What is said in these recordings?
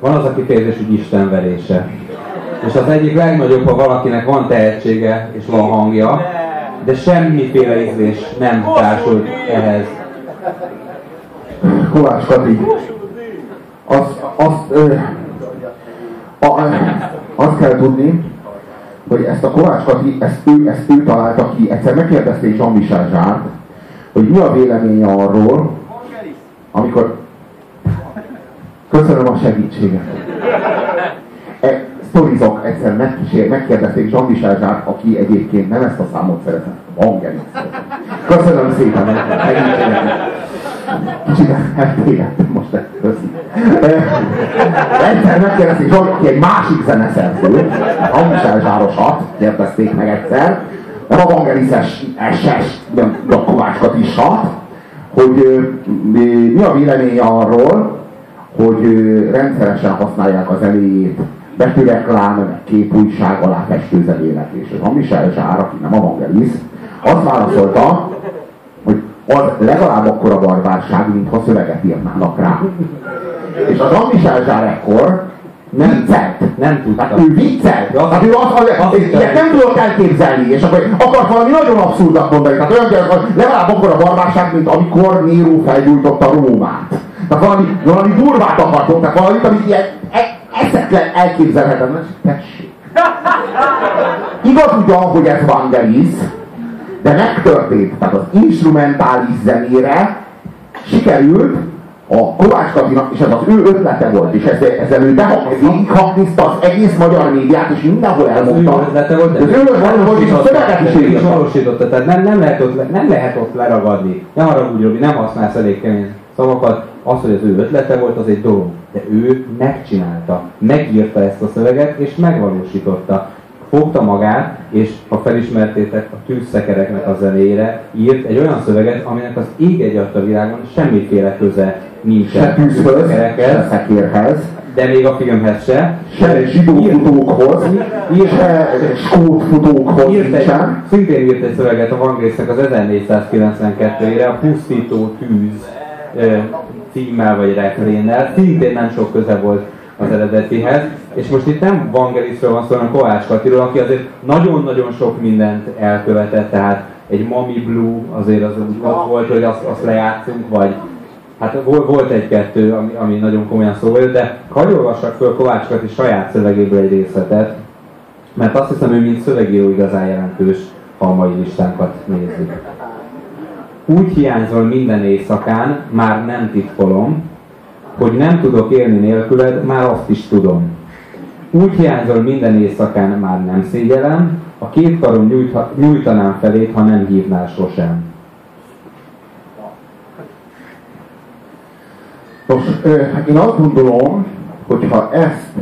van az a kifejezés, hogy istenverése. És az egyik legnagyobb, ha valakinek van tehetsége és van hangja, de semmiféle ízlés nem társult ehhez. Kovács Kati, azt, azt, ö, a, azt kell tudni, hogy ezt a Kovács Kati, ezt ő, ezt ő találta ki. Egyszer megkérdezték Jean-Michel Zsárt, hogy mi a véleménye arról, amikor... Köszönöm a segítséget. E, sztorizok egyszer megkísér, megkérdezték Jean-Michel Zsárt, aki egyébként nem ezt a számot szeretett, Vangelis. Köszönöm szépen, segítséget. Kicsit eltévedtem most köszi. Egyszer megkérdezték Zsolt, aki egy másik zeneszerző, Hangsel Zsárosat kérdezték meg egyszer, nem a Vangelises SS, a Kovács Katisat, hogy mi a véleménye arról, hogy rendszeresen használják a zenéjét betűreklám, képújság alá festő zenének. És a Michel Zsár, aki nem a Vangelis, azt válaszolta, az legalább akkora barbárság, mintha szöveget írnának rá. És az Michel Zsár ekkor nem viccelt. Nem tudta. Hát ő viccelt. Ja, hát ő az, az, az, az ilyet nem tudott elképzelni, és akkor akart valami nagyon abszurdat mondani. Tehát olyan hogy legalább akkora barbárság, mint amikor Néró felgyújtotta Rómát. Tehát valami, valami durvát akartok, tehát valami, ami ilyen e, eszetlen elképzelhetetlen. Tessék. Igaz ugyan, hogy ez Vangelis, de megtörtént. Tehát az instrumentális zenére sikerült a Kovács Katinak, és ez az ő ötlete volt, és ezzel, ezzel ő végighakniszta az egész magyar médiát, és mindenhol elmondta. Az ő ötlete volt, de az ő ötlete volt, és a szöveget is írta. tehát nem, nem, lehet ott, nem lehet ott leragadni. Nem arra úgy, hogy nem használsz elég kemény szavakat, az, hogy az ő ötlete volt, az egy dolog. De ő megcsinálta, megírta ezt a szöveget, és megvalósította fogta magát, és ha felismertétek a tűzszekereknek a zenére, írt egy olyan szöveget, aminek az ég egy a világon semmiféle köze nincsen. Se tűzhöz, se szekérhez. De még a filmhez se. Se zsidófutókhoz, se skótfutókhoz írt egy, Szintén írt egy szöveget a Vangrésznek az 1492-ére, a Pusztító tűz címmel vagy refrénnel. Szintén nem sok köze volt az eredetihez. És most itt nem Vangelisről van szó, hanem Kovács Katiról, aki azért nagyon-nagyon sok mindent elkövetett, tehát egy Mami Blue azért az ott volt, hogy azt, azt lejátszunk, vagy hát volt egy-kettő, ami, ami nagyon komolyan szó volt, de hagyj olvassak föl Kovács Kati saját szövegéből egy részletet, mert azt hiszem, ő mint szövegíró igazán jelentős, ha a mai listánkat nézzük. Úgy hiányzol minden éjszakán, már nem titkolom, hogy nem tudok élni nélküled, már azt is tudom. Úgy hiányzol minden éjszakán, már nem szégyelem, a két karom nyújtha, nyújtanám felét, ha nem hívnál sosem. Nos, hát én azt gondolom, hogy ha ezt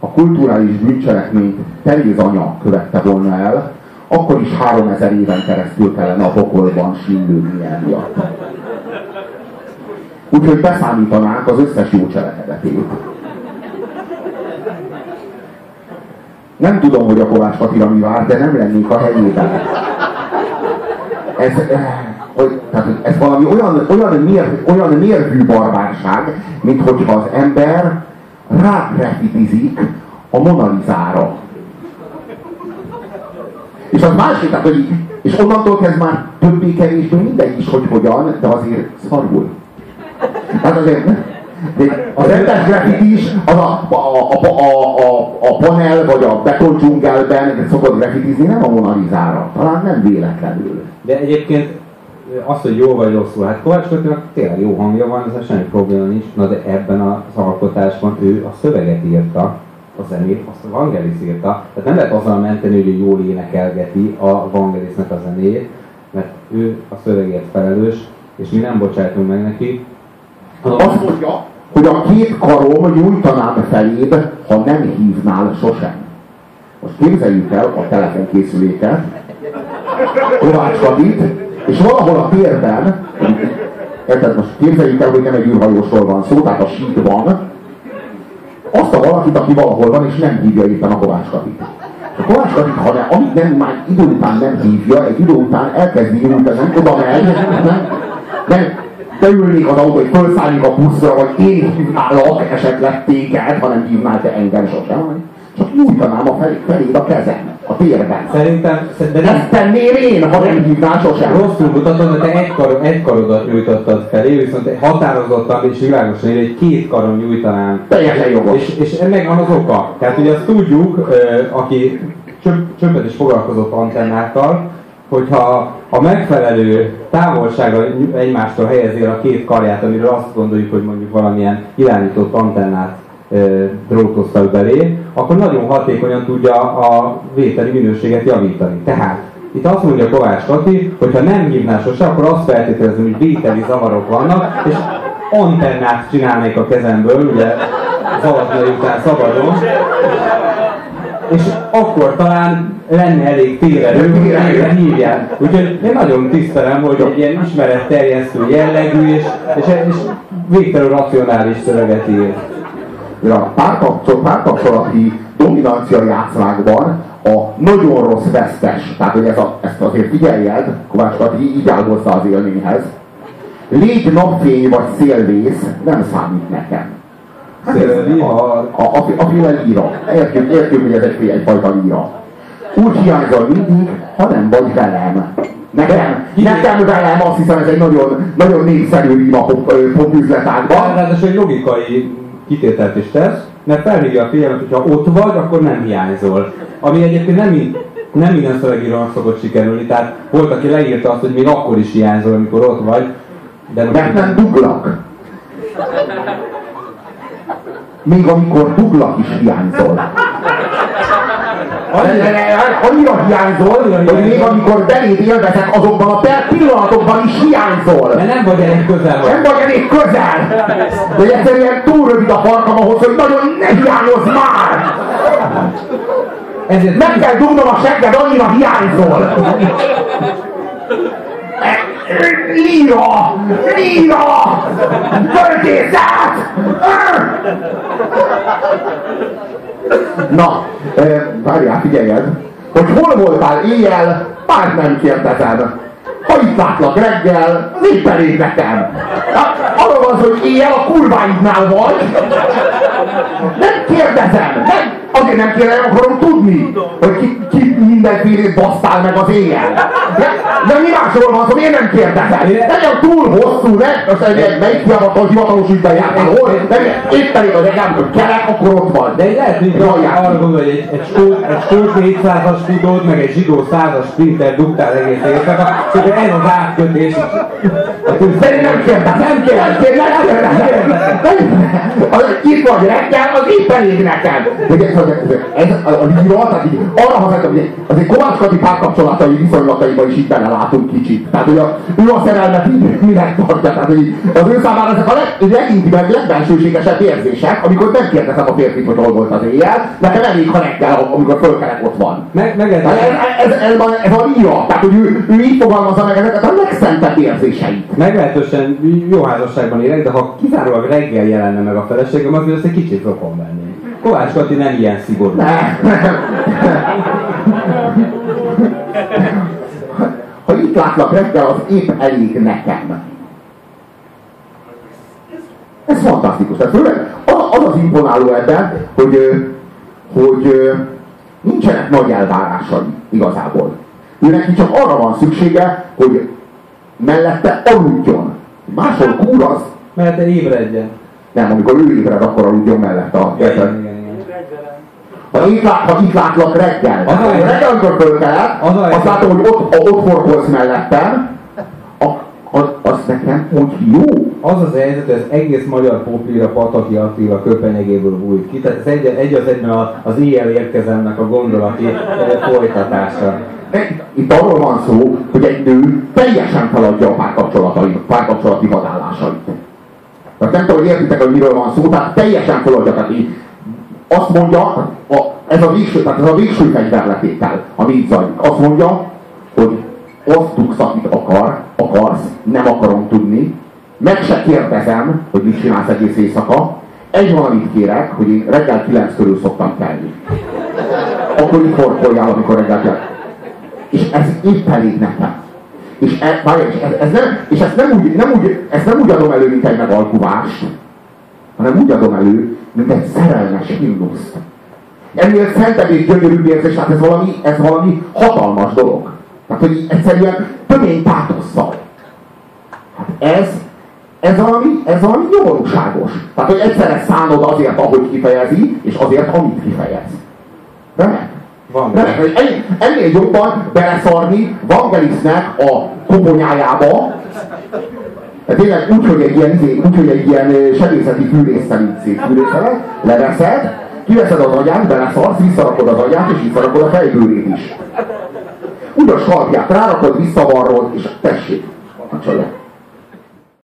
a kulturális bűncselekményt Teréz anya követte volna el, akkor is három ezer éven keresztül kellene a pokolban sínlődni emiatt. Úgyhogy beszámítanánk az összes jó cselekedetét. Nem tudom, hogy a Kovács Katira mi vár, de nem lennék a helyében. Ez, eh, hogy, tehát ez valami olyan, olyan, mér, olyan mérvű barbárság, mint hogyha az ember rágrafitizik a Monalizára. És az másik, tehát, hogy, és onnantól kezd már többé-kevésbé mindegy is, hogy hogyan, de azért szarul. Hát azért az rendes graffiti is az a, a, a, a, a, a panel vagy a beton dzsungelben szokott graffitizni, nem a Monalizára. Talán nem véletlenül. De egyébként az, hogy jó vagy rosszul, hát Kovács Kötőnek tényleg jó hangja van, ez semmi probléma nincs, na de ebben az alkotásban ő a szöveget írta, a zenét, azt a Vangelis írta, tehát nem lehet azzal menteni, hogy ő jól énekelgeti a Vangelisnek a zenét, mert ő a szövegért felelős, és mi nem bocsájtunk meg neki, azt mondja, hogy a két karom nyújtanám feléd, ha nem hívnál sosem. Most képzeljük el a telefonkészüléket, Kovács Kadit, és valahol a térben, érted, most képzeljük el, hogy nem egy űrhajósról van szó, tehát a van, azt a valakit, aki valahol van, és nem hívja éppen a Kovács Kadit. A Kovács Kadit, ha ne, amíg nem, már idő után nem hívja, egy idő után elkezdi nyújtani, oda megy, nem, nem, beülnék az autó, hogy felszállnék a buszra, vagy én hívnálak esetleg téged, hanem hívnál te engem sosem. Csak nyújtanám a felé, feléd a kezem, a térben. Szerintem, nem, Ezt tenném én, ha nem hívnál sosem. rosszul mutatod, de te egy, kar, egy karodat nyújtottad felé, viszont határozottan és világosan ér, egy két karon nyújtanám. Teljesen jogos. És, és ennek van az oka. Tehát ugye azt tudjuk, aki csöp, csöppet is foglalkozott antennákkal, hogyha a megfelelő távolságra egymástól helyezi el a két karját, amiről azt gondoljuk, hogy mondjuk valamilyen irányított antennát ö, drótoztak belé, akkor nagyon hatékonyan tudja a vételi minőséget javítani. Tehát itt azt mondja Kovács Kati, hogy ha nem hívnál sose, akkor azt feltételezem, hogy vételi zavarok vannak, és antennát csinálnék a kezemből, ugye zavarnai után szabadon, és akkor talán lenne elég térerő, hogy végre hívják. Úgyhogy én nagyon tisztelem, hogy egy ilyen ismeretterjesztő jellegű és, és, és végtelenül racionális szöveget ír. A párkapcsol, párkapcsolati dominancia játszmákban a nagyon rossz vesztes, tehát hogy ez a, ezt azért figyeljed, Kovács Kati így áll hozzá az élményhez, légy napfény vagy szélvész nem számít nekem. Hát ez a, a, a, a féle líra. Értjük, értjük, hogy ez egy, egyfajta líra. Úgy hiányzol mindig, ha nem vagy velem. Nekem, nekem velem, azt hiszem ez egy nagyon, nagyon népszerű líra pop, pop üzletágban. Ráadásul egy logikai kitételt is tesz, mert felhívja a figyelmet, hogyha ott vagy, akkor nem hiányzol. Ami egyébként nem, nem minden szövegírónak szokott sikerülni, tehát volt, aki leírta azt, hogy még akkor is hiányzol, amikor ott vagy. De Mert nem duglak. Még amikor duglak is hiányzol. Annyira hiányzol, hogy még amikor beléd élvezek azokban a per pillanatokban is hiányzol. de nem vagy elég közel vagy. Nem vagy elég közel. De egyszerűen túl rövid a farkam ahhoz, hogy nagyon ne hiányoz már. Ezért Meg kell dugnom a segged, annyira hiányzol. Líra! Líra! Költészet! Na, várjál, figyeljed, hogy hol voltál éjjel, már nem kérdezem. Ha itt látlak reggel, az épp elég nekem. Hát, Arra van hogy éjjel a kurváidnál vagy. Nem kérdezem, nem, azért nem kérdezem, akarom tudni, hogy ki, ki mindenfélét basztál meg az éjjel. De, de mi másról van szó, miért nem kérdezem? Legyen túl hosszú, ne? Most egy, melyik hivatal, hivatalos ügyben jártál, hol? De épp elég az egyen, hogy kerek, akkor ott vagy. De lehet, hogy arra gondol, hogy egy, egy skót, egy skót 400-as futót, meg egy zsidó 100-as sprinter dugtál egész éjszaka, szóval ez az átkötés. De én nem nem kérdezem. Az, Itt vagy reggel, az épp elég nekem. Ugye, ez, ez, ez a líra, tehát így arra hasonlít, hogy azért Kovács Kati párkapcsolatai viszonylataiban is itt bele látunk kicsit. Tehát, hogy a, ő a szerelmet így minek tartja. Tehát, hogy az ő számára ezek a leg, legintimebb, legbensőségesebb érzések, amikor nem kérdezem a férfit, hogy hol volt az éjjel, nekem elég, ha reggel, amikor fölkelek, ott van. Meg, meg ez, ez, ez, a- ez a líra, tehát hogy ő, ő így fogalmazza meg ezeket a legszentebb érzéseit. Meglehetősen jó házasságban élek, de ha kizárólag reggel jelenne meg a feleségem, ezt egy kicsit rokon venném. Kovács Kati nem ilyen szigorú. Ne. Ha itt látlak reggel, az épp elég nekem. Ez fantasztikus. Tehát főleg az, az imponáló ebben, hogy, hogy nincsenek nagy elvárásai igazából. Ő neki csak arra van szüksége, hogy mellette aludjon. Máshol kúr az, Mert te ébredjen. nem, amikor ő ébred, akkor aludjon mellette a. Ha itt, lát, ha itt látlak reggel, Az a- akkor reggel, amikor fölkelek, Az a- azt látom, hogy ott, ott forkolsz mellettem, a, az, az nekem úgy jó. Az az helyzet, hogy az egész magyar poplíra Pataki Attila köpenyegéből bújt ki, tehát ez egy, egy az egyben a- az éjjel érkezemnek a gondolati eh, folytatása. Itt arról van szó, hogy egy nő teljesen feladja a párkapcsolatait, párkapcsolati vadállásait. Tehát nem tudom, hogy értitek, hogy miről van szó, tehát teljesen feladja. Tehát azt mondja, a, ez, a végső, tehát ez a végső fegyverletétel, ami itt zajlik. Azt mondja, hogy azt dugsz, amit akar, akarsz, nem akarom tudni, meg se kérdezem, hogy mit csinálsz egész éjszaka, egy valamit kérek, hogy én reggel 9 körül szoktam kelni. Akkor így forkoljál, amikor reggel kell. És ez épp elég nekem. És, e, és, ez, ez nem, és ezt, nem úgy, nem úgy, ezt nem úgy adom elő, mint egy megalkuvást, hanem úgy adom elő, mint egy szerelmes himnuszt. Ennél szentebb és gyönyörűbb érzés, hát ez valami, ez valami hatalmas dolog. Tehát, hogy egyszerűen tömény pátosszal. Hát ez, ez valami, ez valami nyomorúságos. Tehát, hogy egyszerre szánod azért, ahogy kifejezi, és azért, amit kifejez. Remek. Van. Remek, hogy ennél, ennél jobban beleszarni Vangelisnek a koponyájába, de tényleg úgy, hogy egy ilyen, úgy, hogy egy ilyen sebészeti fűrészsel így szétfűrészel, leveszed, kiveszed az agyát, beleszarsz, visszarakod az agyát, és visszarakod a fejbőrét is. Úgy a sarkját rárakod, visszavarrod, és tessék, a csaját.